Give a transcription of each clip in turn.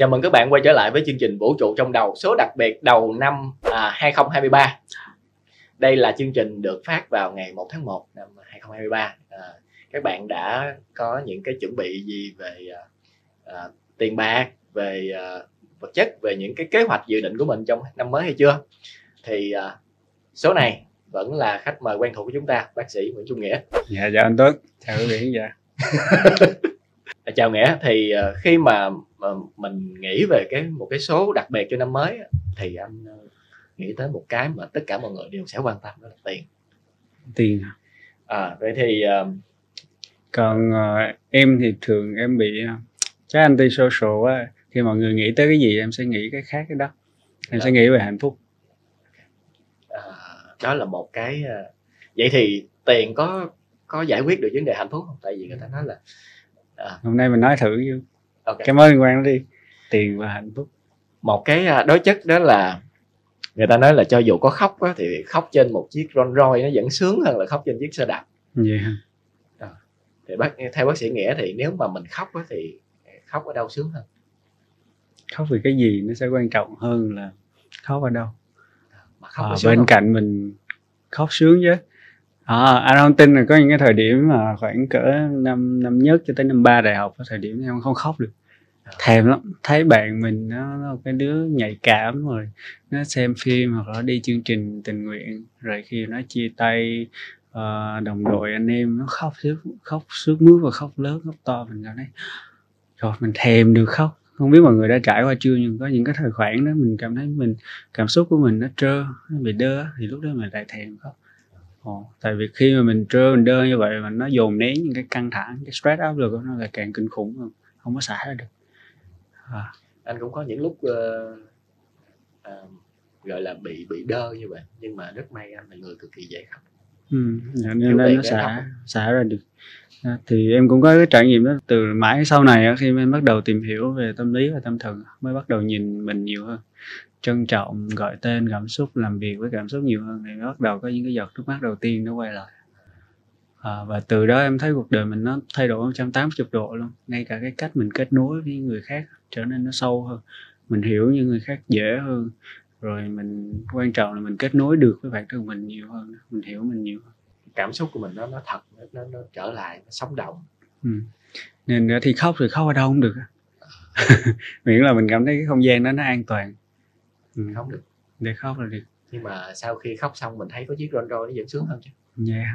Chào mừng các bạn quay trở lại với chương trình Vũ trụ trong đầu số đặc biệt đầu năm à, 2023. Đây là chương trình được phát vào ngày 1 tháng 1 năm 2023. À, các bạn đã có những cái chuẩn bị gì về à, à, tiền bạc, về à, vật chất, về những cái kế hoạch dự định của mình trong năm mới hay chưa? Thì à, số này vẫn là khách mời quen thuộc của chúng ta, bác sĩ Nguyễn Trung Nghĩa. Dạ chào anh Tuấn, chào quý vị. À, chào nghĩa thì uh, khi mà, mình nghĩ về cái một cái số đặc biệt cho năm mới thì anh uh, nghĩ tới một cái mà tất cả mọi người đều sẽ quan tâm đó là tiền Tiền. à vậy thì uh, Còn ờ, em thì thường em bị uh, trái anti social á, khi mọi người nghĩ tới cái gì em sẽ nghĩ cái khác cái đó. Em Dạ. sẽ nghĩ về hạnh phúc. à, đó là một cái uh, vậy thì tiền có có giải quyết được vấn đề hạnh phúc không tại vì người ta nói là à, Hôm nay mình nói thử như ok cái mối liên quan đó đi. Tiền và hạnh phúc. một cái à, đối chất đó là người ta nói là cho dù có khóc á, thì khóc trên một chiếc Rolls Royce nó vẫn sướng hơn là khóc trên chiếc xe đạp Vậy hả? thì bác theo bác sĩ nghĩa thì nếu mà mình khóc á, thì khóc ở đâu sướng hơn Khóc vì cái gì nó sẽ quan trọng hơn là khóc ở đâu. mà khóc À, bên không? cạnh mình khóc sướng chứ. À, anh không tin là có những cái thời điểm mà khoảng cỡ năm năm nhất cho tới năm ba đại học có thời điểm em không khóc được. À. thèm lắm. Thấy bạn mình nó, nó cái đứa nhạy cảm rồi nó xem phim hoặc là đi chương trình tình nguyện rồi khi nó chia tay ờ, đồng đội anh em nó khóc sướt khóc sướt mướt và khóc lớn khóc to mình cảm thấy rồi mình thèm được khóc. Không biết mọi người đã trải qua chưa nhưng có những cái thời khoản đó mình cảm thấy mình cảm xúc của mình nó trơ nó bị đơ thì lúc đó mình lại thèm khóc Ồ, tại vì khi mà mình trơ mình đơ như vậy mà nó dồn nén những cái căng thẳng cái stress áp lực nó là càng kinh khủng hơn không có xả ra được. À, anh cũng có những lúc ờ, ờ, gọi là bị bị đơ như vậy nhưng mà rất may anh là người cực kỳ dễ khóc. Ừ, nên tiền nó xả khóc. xả ra được. À, thì em cũng có cái trải nghiệm đó từ mãi sau này khi em bắt đầu tìm hiểu về tâm lý và tâm thần mới bắt đầu nhìn mình nhiều hơn trân trọng gọi tên cảm xúc làm việc với cảm xúc nhiều hơn thì bắt đầu có những cái giọt nước mắt đầu tiên nó quay lại. À, và từ đó em thấy cuộc đời mình nó thay đổi 180 độ luôn. Ngay cả cái cách mình kết nối với người khác trở nên nó sâu hơn. Mình hiểu những người khác dễ hơn rồi mình quan trọng là mình kết nối được với bản thân mình nhiều hơn mình hiểu mình nhiều hơn. Cảm xúc của mình nó nó thật nó, nó, trở lại nó sống động. Ừ. nên thì khóc thì khóc ở đâu cũng được miễn là mình cảm thấy cái không gian đó nó an toàn ừ. không được. Để khóc là được. Nhưng mà sau khi khóc xong mình thấy có chiếc Rolls Royce nó vẫn sướng hơn chứ. Yeah.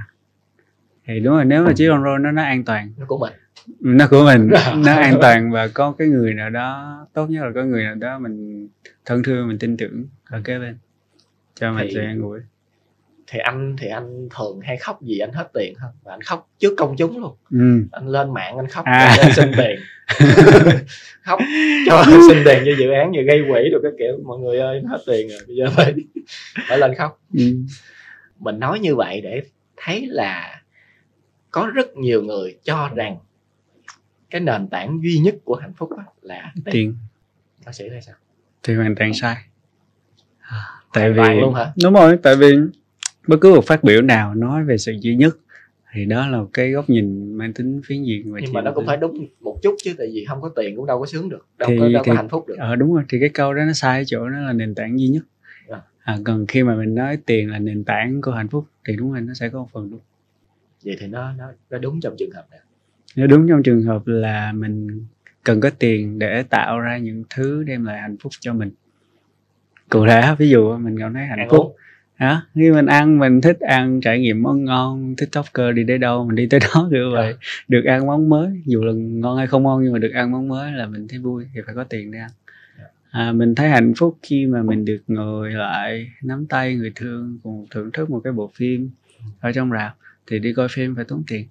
thì đúng rồi nếu mà chiếc con roll nó nó an toàn. Nó của mình. Nó của mình. Nó an toàn và có cái người nào đó tốt nhất là có người nào đó mình thân thương mình tin tưởng ở kế bên. Cho mình Thì- sự an ủi. thì anh thì anh thường hay khóc gì anh hết tiền hơn. Và anh khóc trước công chúng luôn. Ừ. anh lên mạng anh khóc À. anh xin tiền khóc cho xin tiền cho dự án như gây quỹ được cái kiểu. Mọi người ơi hết tiền rồi bây giờ phải phải lên khóc. Ừ. mình nói như vậy để thấy là có rất nhiều người cho rằng cái nền tảng duy nhất của hạnh phúc là tiền. Tiền. Bác sĩ thấy sao? Thì hoàn toàn sai. À, tại vì luôn hả? Đúng rồi tại vì bất cứ một phát biểu nào nói về sự duy nhất thì đó là cái góc nhìn mang tính phiến diện và nhưng mà nó cũng phải đúng một chút chứ tại vì không có tiền cũng đâu có sướng được đâu Thì- có đâu có thì- hạnh phúc được. ờ đúng rồi thì cái câu đó nó sai ở chỗ nó là nền tảng duy nhất. Dạ. à, còn khi mà mình nói tiền là nền tảng của hạnh phúc thì đúng rồi nó sẽ có một phần đúng. Vậy thì nó nó nó đúng trong trường hợp này nếu đúng trong trường hợp là mình cần có tiền để tạo ra những thứ đem lại hạnh phúc cho mình. Cụ thể ví dụ mình cảm thấy hạnh phúc hả? Khi mình ăn mình thích ăn trải nghiệm món ngon tiktoker đi tới đâu mình đi tới đó kiểu vậy Dạ. được ăn món mới. Dù là ngon hay không ngon nhưng mà được ăn món mới là mình thấy vui thì phải có tiền để ăn. Dạ. à, mình thấy hạnh phúc khi mà mình được ngồi lại nắm tay người thương cùng thưởng thức một cái bộ phim ở trong rạp. Thì đi coi phim phải tốn tiền.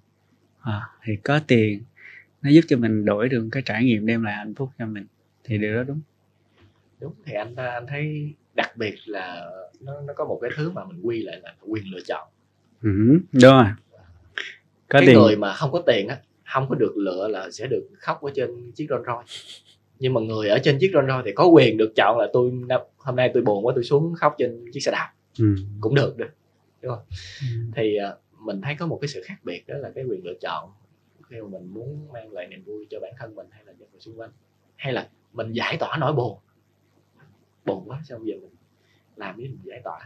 À, thì có tiền nó giúp cho mình đổi được cái trải nghiệm đem lại hạnh phúc cho mình. Thì điều đó đúng. Đúng thì anh anh thấy đặc biệt là nó nó có một cái thứ mà mình quy lại là quyền lựa chọn. Ừ, đúng rồi. Có cái tiền. người mà không có tiền á không có được lựa là sẽ được khóc ở trên chiếc Rolls Royce. Nhưng mà người ở trên chiếc Rolls Royce thì có quyền được chọn là tôi hôm nay tôi buồn quá tôi xuống khóc trên chiếc xe đạp. Ừ. cũng được được Ừ. thì à, mình thấy có một cái sự khác biệt đó là cái quyền lựa chọn khi mà mình muốn mang lại niềm vui cho bản thân mình hay là cho người xung quanh. Hay là mình giải tỏa nỗi buồn buồn quá xong giờ mình làm cái mình giải tỏa?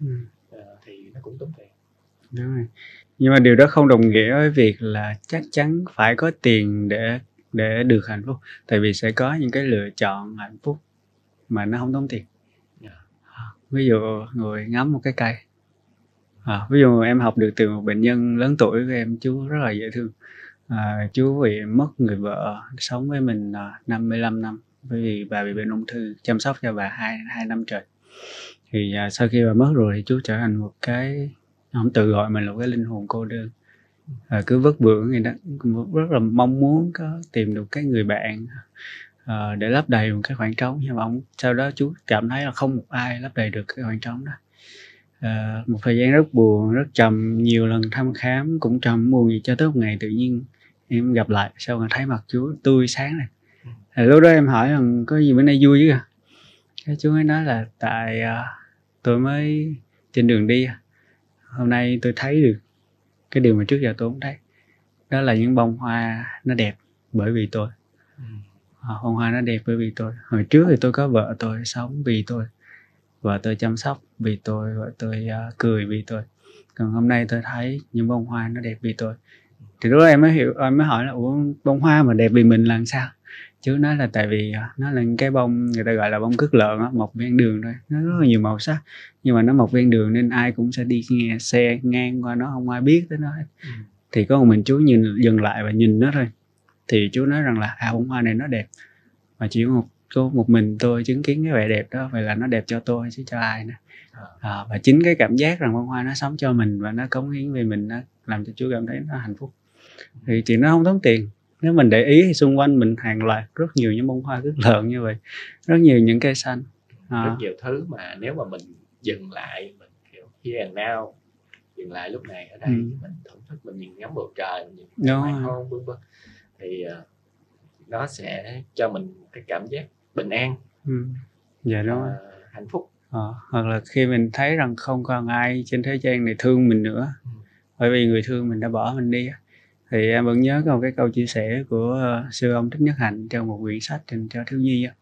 Ừ. Ờ, thì nó cũng tốn tiền. Đúng rồi. Nhưng mà điều đó không đồng nghĩa với việc là chắc chắn phải có tiền để để được hạnh phúc. Tại vì sẽ có những cái lựa chọn hạnh phúc mà nó không tốn tiền. Dạ. À, ví dụ người ngắm một cái cây. À, ví dụ em học được từ một bệnh nhân lớn tuổi của em chú rất là dễ thương. À, chú bị mất người vợ sống với mình à, 55 năm bởi vì bà bị bệnh ung thư chăm sóc cho bà hai hai năm trời. Thì à, sau khi bà mất rồi thì chú trở thành một cái ông tự gọi mình là một cái linh hồn cô đơn. À, cứ vất vưởng người đó rất là mong muốn có tìm được cái người bạn à, để lấp đầy một cái khoảng trống. Nhưng mà ông sau đó chú cảm thấy là không một ai lấp đầy được cái khoảng trống đó. À, một thời gian rất buồn rất trầm nhiều lần thăm khám cũng trầm buồn gì cho tới một ngày tự nhiên em gặp lại sau ngày thấy mặt chú tươi sáng này thì lúc đó em hỏi rằng có gì bữa nay vui chứ à cái chú ấy nói là tại à, tôi mới trên đường đi à. hôm nay tôi thấy được cái điều mà trước giờ tôi không thấy. Đó là những bông hoa nó đẹp bởi vì tôi. À, bông hoa nó đẹp bởi vì tôi. Hồi trước thì tôi có vợ tôi sống vì tôi. Vợ tôi chăm sóc vì tôi vợ tôi uh, cười vì tôi. Còn hôm nay tôi thấy những bông hoa nó đẹp vì tôi. Thì lúc đó em mới hiểu em mới hỏi là ủa bông hoa mà đẹp vì mình là làm sao chứ nói là tại vì à, nó là cái bông người ta gọi là bông cước lợn á mọc ven đường thôi. Nó rất là nhiều màu sắc nhưng mà nó mọc ven đường nên ai cũng sẽ đi nghe xe ngang qua nó không ai biết tới nó hết. Ừ. thì có một mình chú nhìn dừng lại và nhìn nó thôi. Thì chú nói rằng là à bông hoa này nó đẹp. Mà chỉ có một có một mình tôi chứng kiến cái vẻ đẹp đó vậy là nó đẹp cho tôi chứ cho ai nữa. À, và chính cái cảm giác rằng bông hoa nó sống cho mình và nó cống hiến về mình nó làm cho chú cảm thấy nó hạnh phúc. Thì chuyện nó không tốn tiền nếu mình để ý thì xung quanh mình hàng loạt rất nhiều những bông hoa rất lợn như vậy rất nhiều những cây xanh à, rất nhiều thứ mà nếu mà mình dừng lại mình kiểu here and now dừng lại lúc này ở đây Ừ. mình thưởng thức mình nhìn ngắm bầu trời mình nhìn hoàng rồi. hôn vân vân thì ờ, nó sẽ cho mình cái cảm giác bình an ừ. dạ đúng rồi ờ, hạnh phúc Ờ, hoặc là khi mình thấy rằng không còn ai trên thế gian này thương mình nữa Ừ. bởi vì người thương mình đã bỏ mình đi thì em vẫn nhớ có một cái câu chia sẻ của ờ, sư ông thích nhất hạnh trong một quyển sách dành cho thiếu nhi á.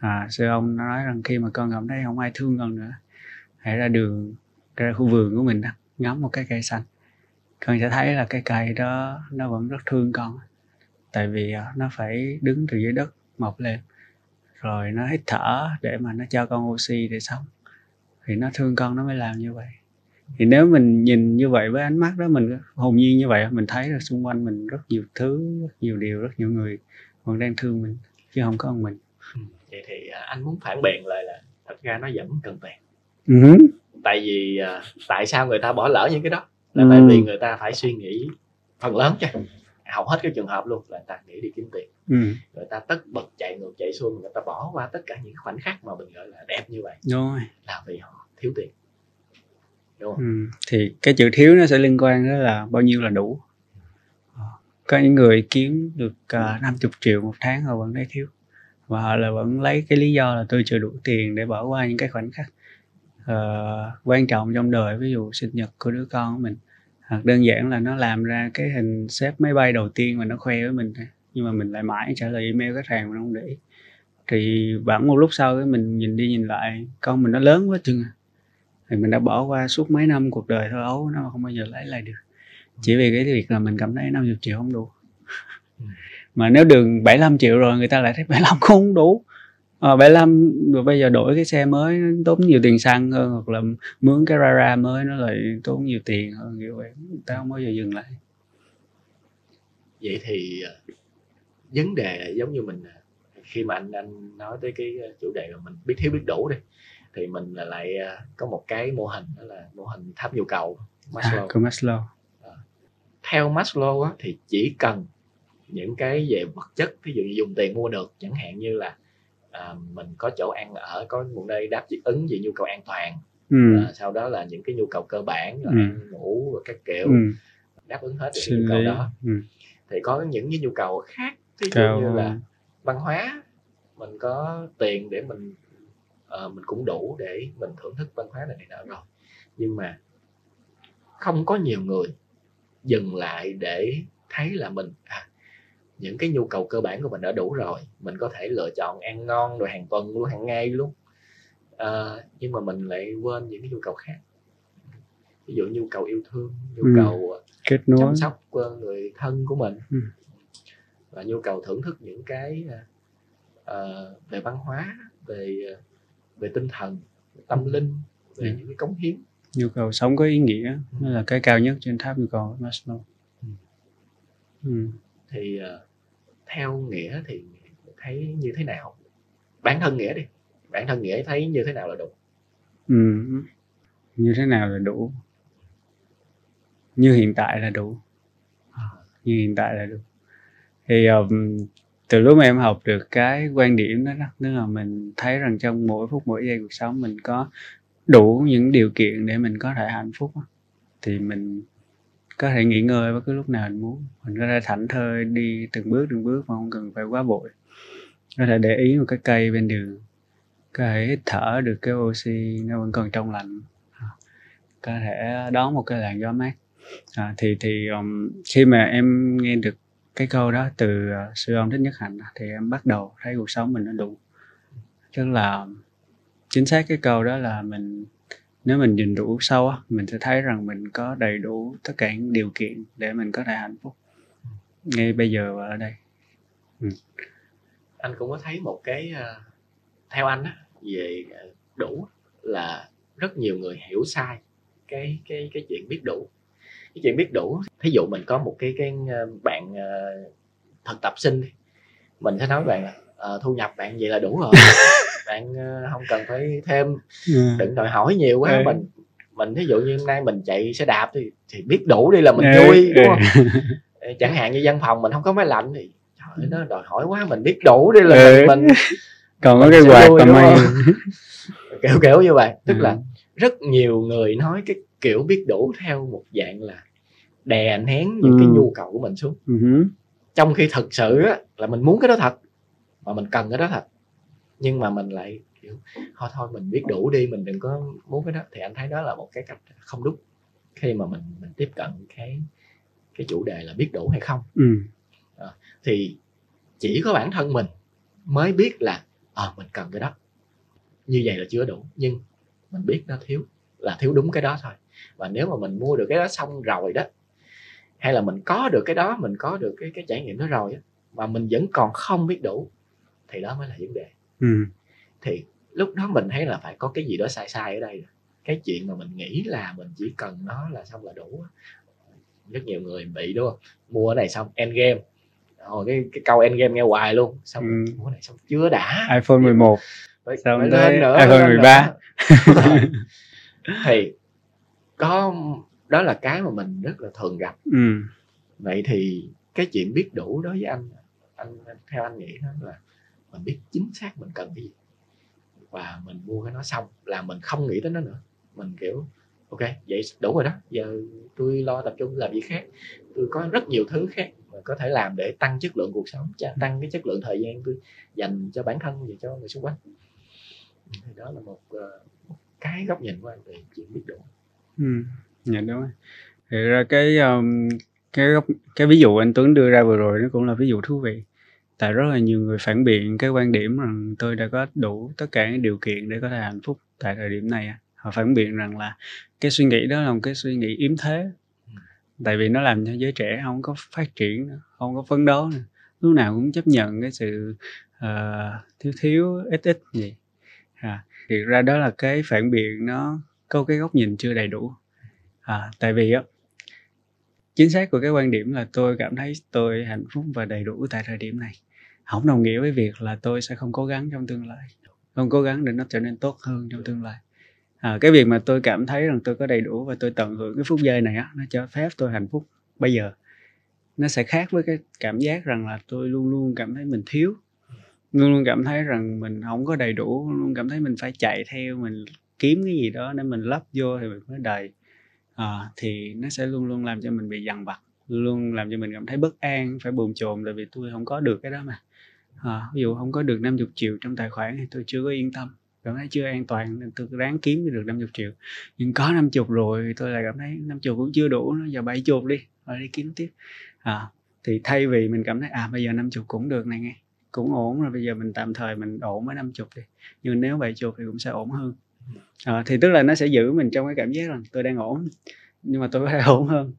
à, sư ông nói rằng khi mà con cảm thấy không ai thương con nữa hãy ra đường ra khu vườn của mình đó, ngắm một cái cây xanh. Con sẽ thấy là cái cây đó nó vẫn rất thương con. Tại vì ờ, nó phải đứng từ dưới đất mọc lên rồi nó hít thở để mà nó cho con oxy để sống. Thì nó thương con nó mới làm như vậy thì nếu mình nhìn như vậy với ánh mắt đó mình hồn nhiên như vậy mình thấy là xung quanh mình rất nhiều thứ rất nhiều điều rất nhiều người còn đang thương mình chứ không có mình Ừ. vậy thì ờ, anh muốn phản biện lại là thật ra nó vẫn cần tiền ừ. tại vì ờ, tại sao người ta bỏ lỡ những cái đó là Ừ. tại vì người ta phải suy nghĩ phần lớn chứ hầu hết các trường hợp luôn là người ta nghĩ đi kiếm tiền Ừ. người ta tất bật chạy ngược chạy xuôi người ta bỏ qua tất cả những khoảnh khắc mà mình gọi là đẹp như vậy rồi là vì họ thiếu tiền đúng không ừ. thì cái chữ thiếu nó sẽ liên quan đó là bao nhiêu là đủ. Ờ, có những người kiếm được à, uh, 50 triệu một tháng họ vẫn thấy thiếu. Và họ là vẫn lấy cái lý do là tôi chưa đủ tiền để bỏ qua những cái khoảnh khắc uh, quan trọng trong đời ví dụ sinh nhật của đứa con của mình. Hoặc đơn giản là nó làm ra cái hình xếp máy bay đầu tiên mà nó khoe với mình nhưng mà mình lại mãi trả lời email khách hàng mà nó không để ý. Thì bản một lúc sau cái mình nhìn đi nhìn lại con mình nó lớn quá chừng à thì mình đã bỏ qua suốt mấy năm cuộc đời thơ ấu nó không bao giờ lấy lại được. Chỉ vì cái việc là mình cảm thấy 50 triệu không đủ. Ừ. mà nếu đường 75 triệu rồi người ta lại thấy 75 cũng không đủ. Ờ, 75 rồi bây giờ đổi cái xe mới nó tốn nhiều tiền xăng hơn hoặc là mướn cái rara mới nó lại tốn nhiều tiền hơn kiểu vậy. Người ta không bao giờ dừng lại. Vậy thì ờ, vấn đề giống như mình khi mà anh anh nói tới cái ờ, chủ đề mà mình biết thiếu biết đủ đi thì mình lại ờ, có một cái mô hình đó là mô hình tháp nhu cầu Maslow à, của Maslow theo Maslow á, thì chỉ cần những cái về vật chất ví dụ như dùng tiền mua được chẳng hạn như là à, mình có chỗ ăn ở có một nơi đáp ứng về nhu cầu an toàn ừ. à, sau đó là những cái nhu cầu cơ bản là Ừ. ăn ngủ và các kiểu ừ. đáp ứng hết sinh nhu cầu đó ừ. thì có những cái nhu cầu khác ví dụ Cao như là văn hóa mình có tiền để mình ờ, mình cũng đủ để mình thưởng thức văn hóa này này nọ rồi. Nhưng mà không có nhiều người dừng lại để thấy là mình à những cái nhu cầu cơ bản của mình đã đủ rồi. Mình có thể lựa chọn ăn ngon rồi hàng tuần luôn hàng ngày luôn. À, nhưng mà mình lại quên những cái nhu cầu khác. Ví dụ nhu cầu yêu thương nhu Ừ. cầu kết nối. chăm sóc ờ, người thân của mình. Ừ. và nhu cầu thưởng thức những cái ờ, về văn hóa về ờ, về tinh thần tâm linh về Ừ. những cái cống hiến. Nhu cầu sống có ý nghĩa nó là cái cao nhất trên tháp nhu cầu Maslow. Ừ. ừ. thì ờ, theo nghĩa thì thấy như thế nào? Bản thân nghĩa đi. Bản thân nghĩa thấy như thế nào là đủ? Ừ. như thế nào là đủ? Như hiện tại là đủ. Như hiện tại là đủ. Thì um, từ lúc mà em học được cái quan điểm đó, đó tức là mình thấy rằng trong mỗi phút mỗi giây cuộc sống mình có đủ những điều kiện để mình có thể hạnh phúc thì mình có thể nghỉ ngơi bất cứ lúc nào mình muốn. Mình có thể thảnh thơi đi từng bước từng bước mà không cần phải quá vội. Có thể để ý một cái cây bên đường có thể hít thở được cái oxy nó vẫn còn trong lành. À, có thể đón một cái làn gió mát. À, thì thì um, khi mà em nghe được cái câu đó từ ờ, sư ông thích nhất hạnh thì em bắt đầu thấy cuộc sống mình nó đủ. Tức là chính xác cái câu đó là mình, nếu mình nhìn đủ sâu á, mình sẽ thấy rằng mình có đầy đủ tất cả những điều kiện để mình có thể hạnh phúc. Ngay bây giờ và ở đây. Ừ. Anh cũng có thấy một cái ờ, theo anh á, về ờ, đủ là rất nhiều người hiểu sai cái cái cái chuyện biết đủ cái chuyện biết đủ thí dụ mình có một cái cái ờ, bạn ờ, thực tập sinh đi mình sẽ nói với bạn là ờ, thu nhập bạn vậy là đủ rồi bạn không cần phải thêm đừng đòi hỏi nhiều quá Ừ. mình mình thí dụ như hôm nay mình chạy xe đạp thì thì biết đủ đi là mình Ừ, vui đúng ừ. không chẳng hạn như văn phòng mình không có máy lạnh thì trời nó đòi hỏi quá mình biết đủ đi là Ừ. mình, mình còn có cái quạt tầm không? kiểu kiểu như vậy tức Ừ. là rất nhiều người nói cái kiểu biết đủ theo một dạng là đè nén những cái Ừ. nhu cầu của mình xuống. Ừ trong khi thực sự á, là mình muốn cái đó thật mà mình cần cái đó thật. Nhưng mà mình lại kiểu thôi thôi mình biết đủ đi mình đừng có muốn cái đó. Thì anh thấy đó là một cái cách không đúng khi mà mình mình tiếp cận cái cái chủ đề là biết đủ hay không. Ừ. Thì chỉ có bản thân mình mới biết là ờ mình cần cái đó. Như vậy là chưa đủ nhưng mình biết nó thiếu là thiếu đúng cái đó thôi và nếu mà mình mua được cái đó xong rồi đó hay là mình có được cái đó mình có được cái cái trải nghiệm đó rồi á mà mình vẫn còn không biết đủ thì đó mới là vấn đề ừ thì lúc đó mình thấy là phải có cái gì đó sai sai ở đây rồi. cái chuyện mà mình nghĩ là mình chỉ cần nó là xong là đủ rất nhiều người bị đúng không mua cái này xong end game rồi cái cái câu end game nghe hoài luôn xong Ừ. mua cái này xong chưa đã iPhone 11 phải, Xong phải tới lên nữa iPhone lên 13. nữa. thì có đó là cái mà mình rất là thường gặp. Ừ. Vậy thì cái chuyện biết đủ đối với anh anh theo anh nghĩ đó là mình biết chính xác mình cần cái gì. Và mình mua cái nó xong là mình không nghĩ tới nó nữa. Mình kiểu ok vậy đủ rồi đó. Giờ tôi lo tập trung làm việc khác. Tôi có rất nhiều thứ khác mà có thể làm để tăng chất lượng cuộc sống cha- tăng cái chất lượng thời gian tôi dành cho bản thân và cho người xung quanh. Thì đó là một, ờ, một cái góc nhìn của anh về chuyện biết đủ ừ dạ đúng rồi. Thì ra cái um, cái góc cái ví dụ anh Tuấn đưa ra vừa rồi nó cũng là ví dụ thú vị. Tại rất là nhiều người phản biện cái quan điểm rằng tôi đã có đủ tất cả những điều kiện để có thể hạnh phúc tại thời điểm này họ phản biện rằng là cái suy nghĩ đó là một cái suy nghĩ yếm thế. Tại vì nó làm cho giới trẻ không có phát triển nữa, không có phấn đấu nữa. lúc nào cũng chấp nhận cái sự ờ, thiếu thiếu ít ít gì. À, thì ra đó là cái phản biện nó có cái góc nhìn chưa đầy đủ. À, tại vì á chính xác của cái quan điểm là tôi cảm thấy tôi hạnh phúc và đầy đủ tại thời điểm này. Không đồng nghĩa với việc là tôi sẽ không cố gắng trong tương lai. Không cố gắng để nó trở nên tốt hơn trong tương lai. À, cái việc mà tôi cảm thấy rằng tôi có đầy đủ và tôi tận hưởng cái phút giây này á nó cho phép tôi hạnh phúc bây giờ. Nó sẽ khác với cái cảm giác rằng là tôi luôn luôn cảm thấy mình thiếu. Luôn luôn cảm thấy rằng mình không có đầy đủ luôn luôn cảm thấy mình phải chạy theo mình kiếm cái gì đó để mình lắp vô thì mình mới đầy. À, thì nó sẽ luôn luôn làm cho mình bị dằn vặt luôn làm cho mình cảm thấy bất an phải bồn chồn tại vì tôi không có được cái đó mà. À, ví dụ không có được 50 triệu trong tài khoản thì tôi chưa có yên tâm cảm thấy chưa an toàn nên tôi ráng kiếm được 50 triệu. Nhưng có 50 rồi tôi lại cảm thấy 50 cũng chưa đủ nữa giờ 70 đi rồi đi kiếm tiếp. À, thì thay vì mình cảm thấy à bây giờ 50 cũng được này nghe cũng ổn rồi bây giờ mình tạm thời mình ổn với 50 đi. Nhưng nếu 70 thì cũng sẽ ổn hơn à, thì tức là nó sẽ giữ mình trong cái cảm giác là tôi đang ổn nhưng mà tôi có thể ổn hơn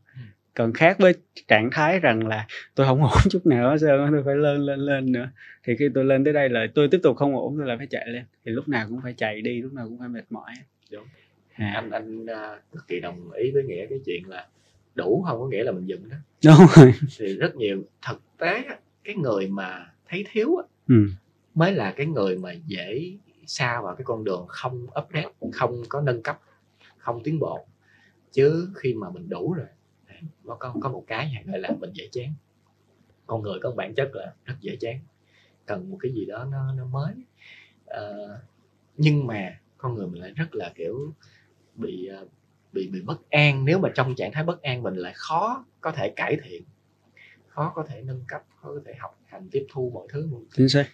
còn khác với trạng thái rằng là tôi không ổn chút nào hết trơn tôi phải lên lên lên nữa thì khi tôi lên tới đây là tôi tiếp tục không ổn tôi lại phải chạy lên thì lúc nào cũng phải chạy đi lúc nào cũng phải mệt mỏi Đúng. à. anh anh uh, cực kỳ đồng ý với nghĩa cái chuyện là đủ không có nghĩa là mình dừng đó đúng rồi thì rất nhiều thực tế cái người mà thấy thiếu ừ. mới là cái người mà dễ xa vào cái con đường không update không có nâng cấp không tiến bộ. Chứ khi mà mình đủ rồi nó có có một cái gọi là mình dễ chán. Con người có bản chất là rất dễ chán. Cần một cái gì đó nó nó mới. À, nhưng mà con người mình lại rất là kiểu bị ờ, bị bị bất an. Nếu mà trong trạng thái bất an mình lại khó có thể cải thiện khó có thể nâng cấp khó có thể học hành tiếp thu mọi thứ. Chính xác.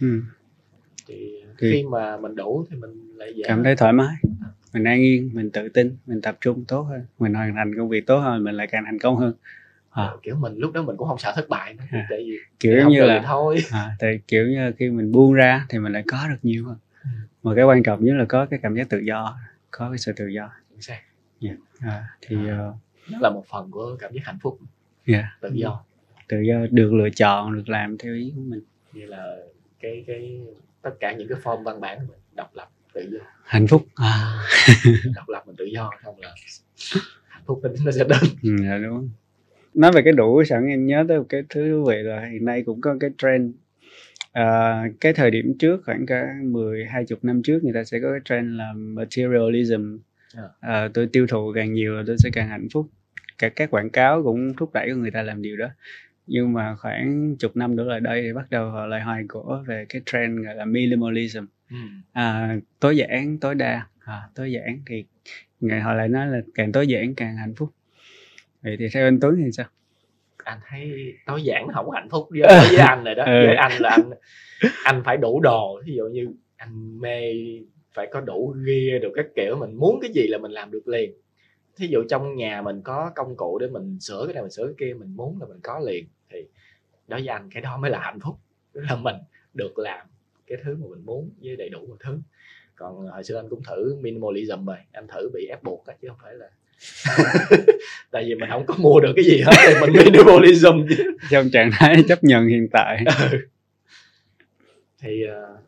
Ừ thì, thì khi mà mình đủ thì mình lại dễ cảm thấy thoải mái mình an yên mình tự tin mình tập trung tốt hơn mình hoàn thành công việc tốt hơn mình lại càng thành công hơn à. kiểu mình lúc đó mình cũng không sợ thất bại nữa à. tại vì kiểu như là thôi à, tại kiểu như khi mình buông ra thì mình lại có được nhiều hơn ừ. mà cái quan trọng nhất là có cái cảm giác tự do có cái sự tự do yeah. à, thì à. uh, là một phần của cảm giác hạnh phúc yeah. tự do tự do được lựa chọn được làm theo ý của mình như là cái cái tất cả những cái form văn bản của mình độc lập tự do. Hạnh phúc. À. độc lập mình tự do không là hạnh phúc nó sẽ đến. Ừ, dạ đúng nói về cái đủ sẵn em nhớ tới một cái thứ thú vị là hiện nay cũng có cái trend. À, cái thời điểm trước khoảng cả 10 20 năm trước người ta sẽ có cái trend là materialism. Dạ. à, tôi tiêu thụ càng nhiều tôi sẽ càng hạnh phúc. Cả các quảng cáo cũng thúc đẩy người ta làm điều đó nhưng mà khoảng chục năm trở lại đây thì bắt đầu họ lại hoài cổ về cái trend gọi là minimalism. Ừ. à, tối giản tối đa. À, tối giản thì ngày họ lại nói là càng tối giản càng hạnh phúc. Vậy thì theo anh Tuấn thì sao? Anh thấy tối giản không hạnh phúc. Với, với anh rồi đó. Ừ. với anh là anh anh phải đủ đồ. Ví dụ như anh mê phải có đủ ghia được các kiểu. Mình muốn cái gì là mình làm được liền thí dụ trong nhà mình có công cụ để mình sửa cái này mình sửa cái kia mình muốn là mình có liền thì đối với anh cái đó mới là hạnh phúc. Tức là mình được làm cái thứ mà mình muốn với đầy đủ mọi thứ. Còn hồi xưa anh cũng thử minimalism rồi anh thử bị ép buộc chứ không phải là tại vì mình không có mua được cái gì hết thì mình minimalism chứ. Trong trạng thái chấp nhận hiện tại. Ừ. thì uh,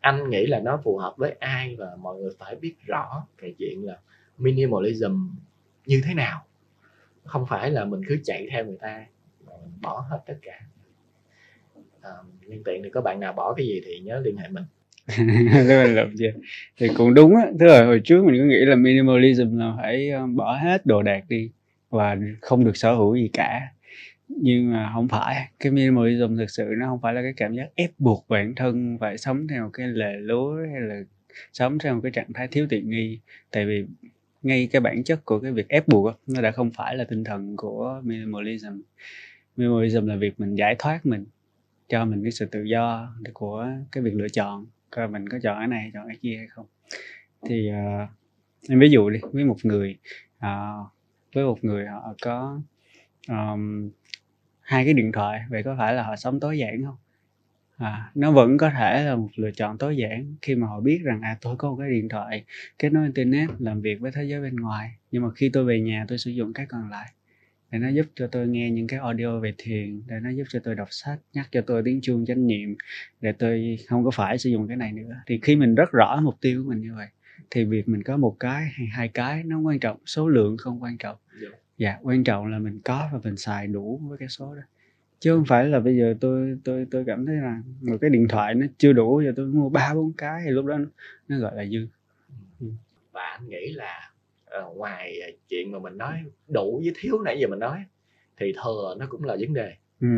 anh nghĩ là nó phù hợp với ai và mọi người phải biết rõ cái chuyện là minimalism như thế nào? Không phải là mình cứ chạy theo người ta bỏ hết tất cả. À, nhân tiện thì có bạn nào bỏ cái gì thì nhớ liên hệ mình. Thì cũng đúng á. Tức là hồi trước mình cứ nghĩ là minimalism là phải ờ, bỏ hết đồ đạc đi và không được sở hữu gì cả. Nhưng mà không phải cái minimalism thực sự nó không phải là cái cảm giác ép buộc bản thân phải sống theo cái lề lối hay là sống theo một cái trạng thái thiếu tiện nghi. Tại vì ngay cái bản chất của cái việc ép buộc nó đã không phải là tinh thần của minimalism. Minimalism là việc mình giải thoát mình cho mình cái sự tự do của cái việc lựa chọn coi mình có chọn cái này chọn cái kia hay không. Thì uh, em ví dụ đi với một người uh, với một người họ có um, hai cái điện thoại vậy có phải là họ sống tối giản không? À, nó vẫn có thể là một lựa chọn tối giản khi mà họ biết rằng à tôi có một cái điện thoại kết nối internet làm việc với thế giới bên ngoài. Nhưng mà khi tôi về nhà tôi sử dụng cái còn lại để nó giúp cho tôi nghe những cái audio về thiền để nó giúp cho tôi đọc sách nhắc cho tôi tiếng chuông chánh niệm để tôi không có phải sử dụng cái này nữa. Thì khi mình rất rõ mục tiêu của mình như vậy thì việc mình có một cái hay hai cái nó quan trọng số lượng không quan trọng. Dạ, dạ quan trọng là mình có và mình xài đủ với cái số đó chứ không phải là bây giờ tôi tôi tôi cảm thấy là một cái điện thoại nó chưa đủ giờ tôi mua ba bốn cái thì lúc đó nó, nó gọi là dư ừ. và anh nghĩ là uh, ngoài chuyện mà mình nói đủ với thiếu nãy giờ mình nói thì thừa nó cũng là vấn đề ừ,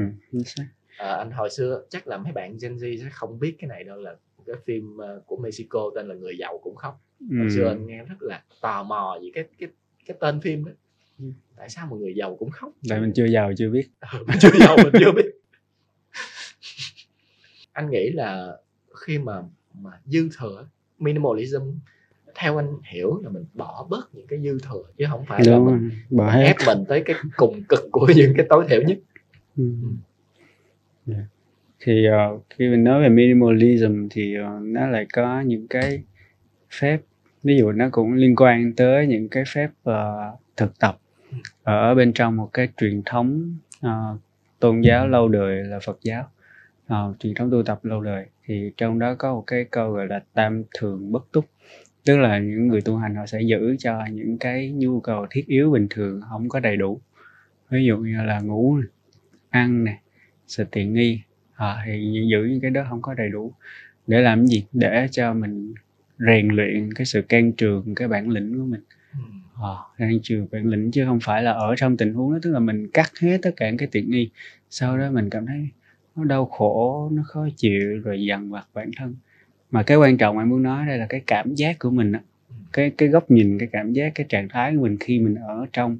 à, anh hồi xưa chắc là mấy bạn Gen Z sẽ không biết cái này đâu là cái phim của Mexico tên là người giàu cũng khóc ừ. hồi xưa anh nghe rất là tò mò về cái cái cái tên phim đó ừ. Tại sao một người giàu cũng khóc? Tại mình chưa giàu chưa biết. Ừ, mình chưa giàu mình chưa biết. Anh nghĩ là khi mà mà dư thừa minimalism theo anh hiểu là mình bỏ bớt những cái dư thừa chứ không phải đúng là mình bỏ hết. ép mình tới cái cùng cực của những cái tối thiểu nhất. Ừ. Dạ. thì ờ, khi mình nói về minimalism thì ờ, nó lại có những cái phép ví dụ nó cũng liên quan tới những cái phép ờ, thực tập Ờ, ở bên trong một cái truyền thống uh, tôn giáo lâu đời là Phật giáo. Uh, truyền thống tu tập lâu đời. Thì trong đó có một cái câu gọi là tam thường bất túc. Tức là những người tu hành họ sẽ giữ cho những cái nhu cầu thiết yếu bình thường không có đầy đủ. Ví dụ như là ngủ này, ăn nè sự tiện nghi. À, thì giữ những cái đó không có đầy đủ. Để làm gì? Để cho mình rèn luyện cái sự can trường cái bản lĩnh của mình. Ờ, à, đang trừ bản lĩnh chứ không phải là ở trong tình huống đó tức là mình cắt hết tất cả cái tiện nghi. Sau đó mình cảm thấy nó đau khổ nó khó chịu rồi dằn vặt bản thân. Mà cái quan trọng anh muốn nói đây là cái cảm giác của mình á cái cái góc nhìn cái cảm giác cái trạng thái của mình khi mình ở trong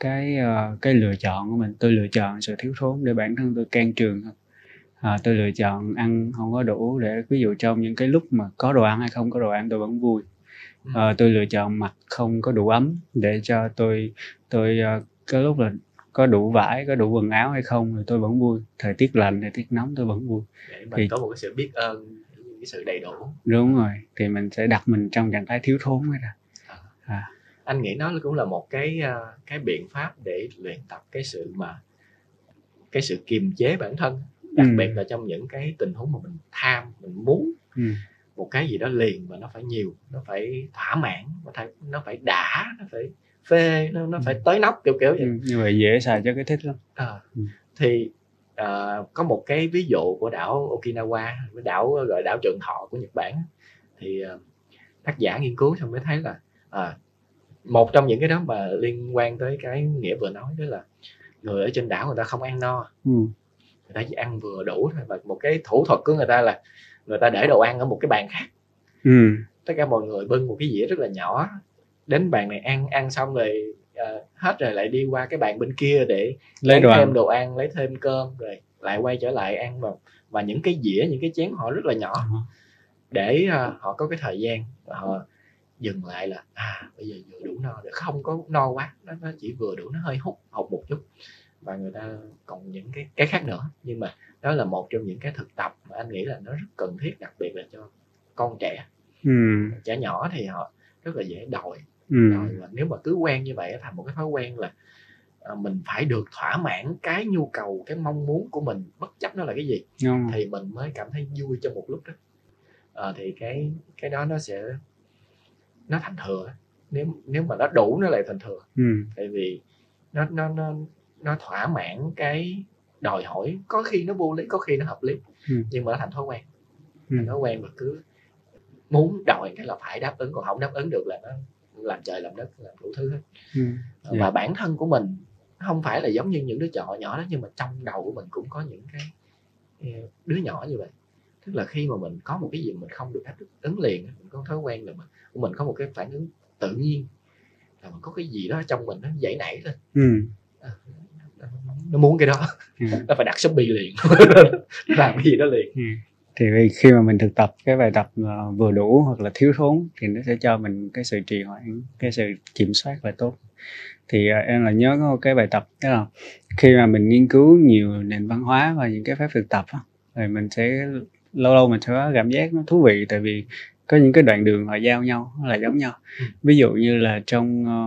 cái ờ, cái lựa chọn của mình. Tôi lựa chọn sự thiếu thốn để bản thân tôi can trường hơn. À, tôi lựa chọn ăn không có đủ để ví dụ trong những cái lúc mà có đồ ăn hay không có đồ ăn tôi vẫn vui. Ờ, tôi lựa chọn mặc không có đủ ấm để cho tôi tôi ờ, cái lúc là có đủ vải có đủ quần áo hay không thì tôi vẫn vui. Thời tiết lạnh thời tiết nóng tôi vẫn vui. Để mình Thì- có một cái sự biết ơn cái sự đầy đủ. Đúng rồi thì mình sẽ đặt mình trong trạng thái thiếu thốn ấy ra anh nghĩ nó cũng là một cái ờ, cái biện pháp để luyện tập cái sự mà cái sự kiềm chế bản thân đặc Ừ. biệt là trong những cái tình huống mà mình tham mình muốn. Ừ. một cái gì đó liền và nó phải nhiều nó phải thỏa mãn nó phải nó phải đã nó phải phê nó, nó phải tới nóc kiểu kiểu vậy. Ừ, như vậy dễ xài cho cái thích lắm. Ừ. thì ờ, có một cái ví dụ của đảo Okinawa cái đảo gọi đảo Trường Thọ của Nhật Bản thì ờ, tác giả nghiên cứu xong mới thấy là ờ, một trong những cái đó mà liên quan tới cái nghĩa vừa nói đó là người ở trên đảo người ta không ăn no. Ừ. người ta chỉ ăn vừa đủ thôi và một cái thủ thuật của người ta là người ta để đồ ăn ở một cái bàn khác. Ừ. tất cả mọi người bưng một cái dĩa rất là nhỏ đến bàn này ăn ăn xong rồi ờ, hết rồi lại đi qua cái bàn bên kia để lấy đồ thêm ăn đồ ăn lấy thêm cơm rồi lại quay trở lại ăn và và những cái dĩa những cái chén họ rất là nhỏ. Ờ. để ờ, họ có cái thời gian và họ dừng lại là à bây giờ vừa đủ no được không có no quá nó, nó chỉ vừa đủ nó hơi hút hụt một chút. Và người ta còn những cái cái khác nữa. Nhưng mà đó là một trong những cái thực tập mà anh nghĩ là nó rất cần thiết đặc biệt là cho con trẻ ừ. trẻ nhỏ thì họ rất là dễ đòi Ừ. và nếu mà cứ quen như vậy thành một cái thói quen là à, mình phải được thỏa mãn cái nhu cầu cái mong muốn của mình bất chấp nó là cái gì rồi. thì mình mới cảm thấy vui trong một lúc đó Ờ, thì cái cái đó nó sẽ nó thành thừa nếu nếu mà nó đủ nó lại thành thừa ừ. tại vì nó nó nó nó thỏa mãn cái đòi hỏi có khi nó vô lý có khi nó hợp lý Ừ. nhưng mà nó thành thói quen Ừ. thành thói quen và cứ muốn đòi cái là phải đáp ứng còn không đáp ứng được là nó làm trời làm đất làm đủ thứ hết Ừ. và Dạ. bản thân của mình không phải là giống như những đứa nhỏ nhỏ đó nhưng mà trong đầu của mình cũng có những cái eh, đứa nhỏ như vậy tức là khi mà mình có một cái gì mình không được đáp ứng liền mình có thói quen là mình của mình có một cái phản ứng tự nhiên là mình có cái gì đó trong mình nó dậy nảy lên Ừ. nó muốn cái đó Ừ. nó phải đặt shopee liền làm cái gì đó liền Ừ. thì vì khi mà mình thực tập cái bài tập ờ, vừa đủ hoặc là thiếu thốn thì nó sẽ cho mình cái sự trì hoãn cái sự kiểm soát là tốt thì ờ, em là nhớ có cái bài tập đó là khi mà mình nghiên cứu nhiều nền văn hóa và những cái phép thực tập á, thì mình sẽ lâu lâu mình sẽ có cảm giác nó thú vị tại vì có những cái đoạn đường họ giao nhau nó là giống nhau Ừ. ví dụ như là trong ờ,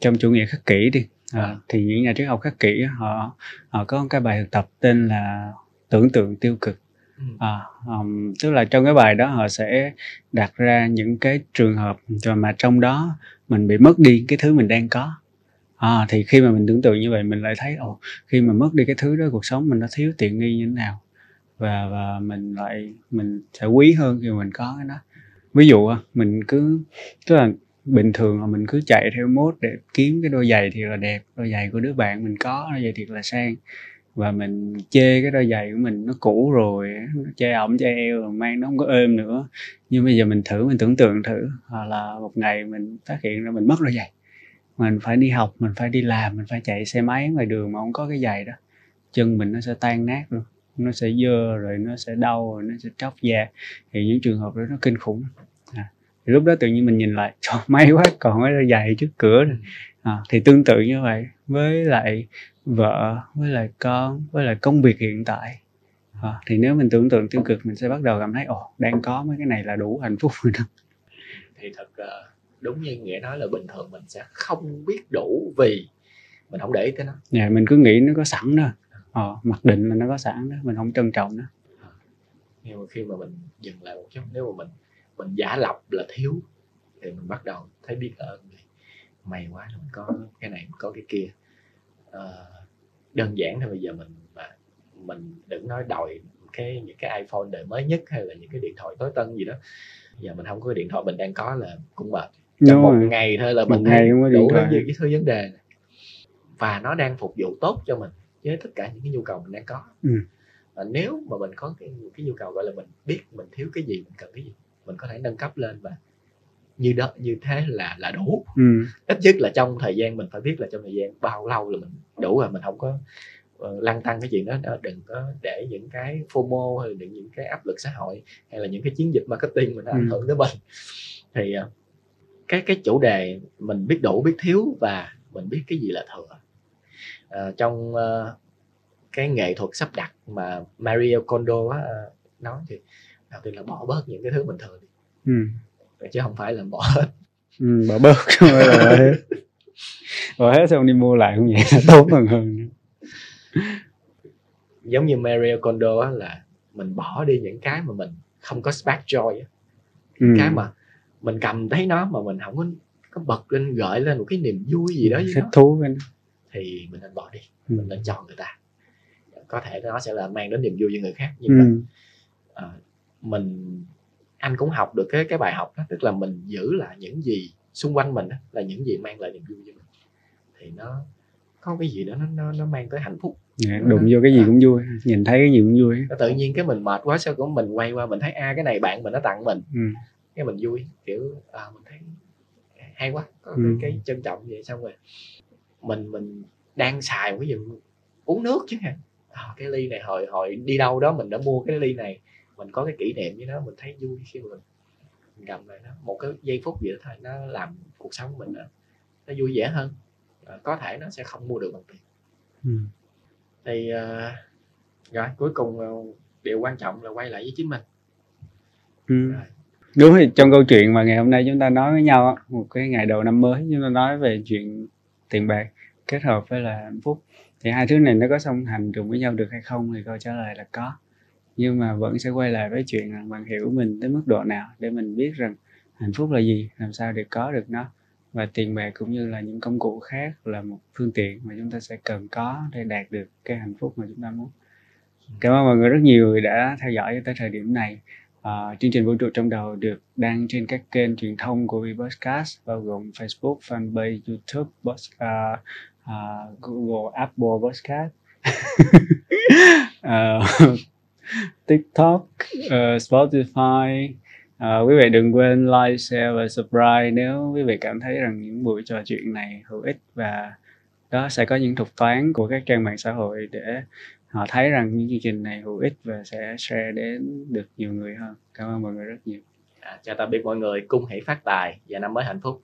trong chủ nghĩa khắc kỷ đi à, thì những nhà triết học khắc kỷ họ họ có một cái bài thực tập tên là tưởng tượng tiêu cực. À, ừm, tức là trong cái bài đó họ sẽ đặt ra những cái trường hợp rồi mà trong đó mình bị mất đi cái thứ mình đang có. À, thì khi mà mình tưởng tượng như vậy mình lại thấy ồ khi mà mất đi cái thứ đó cuộc sống mình nó thiếu tiện nghi như thế nào? Và và mình lại mình sẽ quý hơn khi mình có cái đó. Ví dụ mình cứ tức là bình thường là mình cứ chạy theo mốt để kiếm cái đôi giày thiệt là đẹp, đôi giày của đứa bạn mình có, đôi giày thiệt là sang. Và mình chê cái đôi giày của mình nó cũ rồi, nó chê ổng chê eo rồi mang nó không có êm nữa. Nhưng bây giờ mình thử, mình tưởng tượng thử, hoặc là một ngày mình phát hiện ra mình mất đôi giày. Mình phải đi học, mình phải đi làm, mình phải chạy xe máy ngoài đường mà không có cái giày đó. Chân mình nó sẽ tan nát luôn, nó sẽ dơ rồi nó sẽ đau rồi nó sẽ tróc da. Thì những trường hợp đó nó kinh khủng thì lúc đó tự nhiên mình nhìn lại trời may quá còn cái giày trước cửa rồi à, thì tương tự như vậy với lại vợ với lại con với lại công việc hiện tại. À, thì nếu mình tưởng tượng tiêu cực mình sẽ bắt đầu cảm thấy ồ đang có mấy cái này là đủ hạnh phúc rồi đó. Thì thật uh, đúng như nghĩa nói là bình thường mình sẽ không biết đủ vì mình không để ý tới nó. Dạ mình cứ nghĩ nó có sẵn đó. Ờ, mặc định là nó có sẵn đó mình không trân trọng nó. Nhưng mà khi mà mình dừng lại một chút nếu mà mình mình giả lập là thiếu. Thì mình bắt đầu thấy biết ơn may quá mình có cái này có cái kia. Uh, đơn giản thôi bây giờ mình mà mình đừng nói đòi cái những cái iPhone đời mới nhất hay là những cái điện thoại tối tân gì đó. Giờ mình không có cái điện thoại mình đang có là cũng mệt. Trong một rồi. ngày thôi là mình một thấy đủ hết những cái thứ vấn đề này. và nó đang phục vụ tốt cho mình với tất cả những cái nhu cầu mình đang có. Ừ. và nếu mà mình có cái, cái nhu cầu gọi là mình biết mình thiếu cái gì mình cần cái gì mình có thể nâng cấp lên và như đó như thế là là đủ ừ. ít nhất là trong thời gian mình phải biết là trong thời gian bao lâu là mình đủ rồi mình không có uh, lăn tăng cái chuyện đó, đó đừng có để những cái fomo hay là những cái áp lực xã hội hay là những cái chiến dịch marketing mình nó ảnh ừ. hưởng tới mình thì uh, cái cái chủ đề mình biết đủ biết thiếu và mình biết cái gì là thừa uh, trong uh, cái nghệ thuật sắp đặt mà Mario Kondo á, uh, nói thì đầu tiên là bỏ bớt những cái thứ mình thừa đi. Ừ. Chứ không phải là bỏ hết. Ừ, bỏ bớt. Là bỏ hết. Bỏ hết xong đi mua lại không vậy. Tốn hơn hơn. Giống như Mario Kondo á là mình bỏ đi những cái mà mình không có spark joy á. Ừ. cái mà mình cầm thấy nó mà mình không có có bật lên gợi lên một cái niềm vui gì đó thích thú với nó. thì mình nên bỏ đi. Ừ. mình nên cho người ta. Có thể nó sẽ là mang đến niềm vui cho người khác nhưng ừ. mà uh, mình anh cũng học được cái cái bài học đó tức là mình giữ lại những gì xung quanh mình đó, là những gì mang lại niềm vui cho mình thì nó có cái gì đó nó nó, nó mang tới hạnh phúc yeah, dạ, đụng vô cái gì à. cũng vui nhìn thấy cái gì cũng vui nó tự nhiên cái mình mệt quá sao cũng mình quay qua mình thấy a à, cái này bạn mình nó tặng mình ừ. cái mình vui kiểu à, mình thấy hay quá có ừ. cái, cái trân trọng vậy xong rồi mình mình đang xài cái gì uống nước chứ hả à, cái ly này hồi hồi đi đâu đó mình đã mua cái ly này mình có cái kỷ niệm với nó mình thấy vui khi mình cầm lại nó một cái giây phút vậy thôi nó làm cuộc sống của mình nó, nó vui vẻ hơn à, có thể nó sẽ không mua được bằng tiền ừ. thì uh, rồi cuối cùng uh, điều quan trọng là quay lại với chính mình ừ. rồi. đúng thì trong câu chuyện mà ngày hôm nay chúng ta nói với nhau một cái ngày đầu năm mới chúng ta nói về chuyện tiền bạc kết hợp với là hạnh phúc thì hai thứ này nó có song hành cùng với nhau được hay không thì câu trả lời là có nhưng mà vẫn sẽ quay lại với chuyện rằng bạn hiểu mình tới mức độ nào để mình biết rằng hạnh phúc là gì làm sao để có được nó. Và tiền bạc cũng như là những công cụ khác là một phương tiện mà chúng ta sẽ cần có để đạt được cái hạnh phúc mà chúng ta muốn. Cảm ơn mọi người rất nhiều đã theo dõi tới thời điểm này. À, chương trình vũ trụ trong đầu được đăng trên các kênh truyền thông của Vboscast bao gồm Facebook, fanpage, YouTube, Boss, uh, uh, Google, Apple Podcast. Uh, TikTok, uh, Spotify. Uh, quý vị đừng quên like, share và subscribe nếu quý vị cảm thấy rằng những buổi trò chuyện này hữu ích và đó sẽ có những thuật toán của các trang mạng xã hội để họ thấy rằng những chương trình này hữu ích và sẽ share đến được nhiều người hơn. Cảm ơn mọi người rất nhiều. À, chào tạm biệt mọi người, cung hỷ phát tài và năm mới hạnh phúc.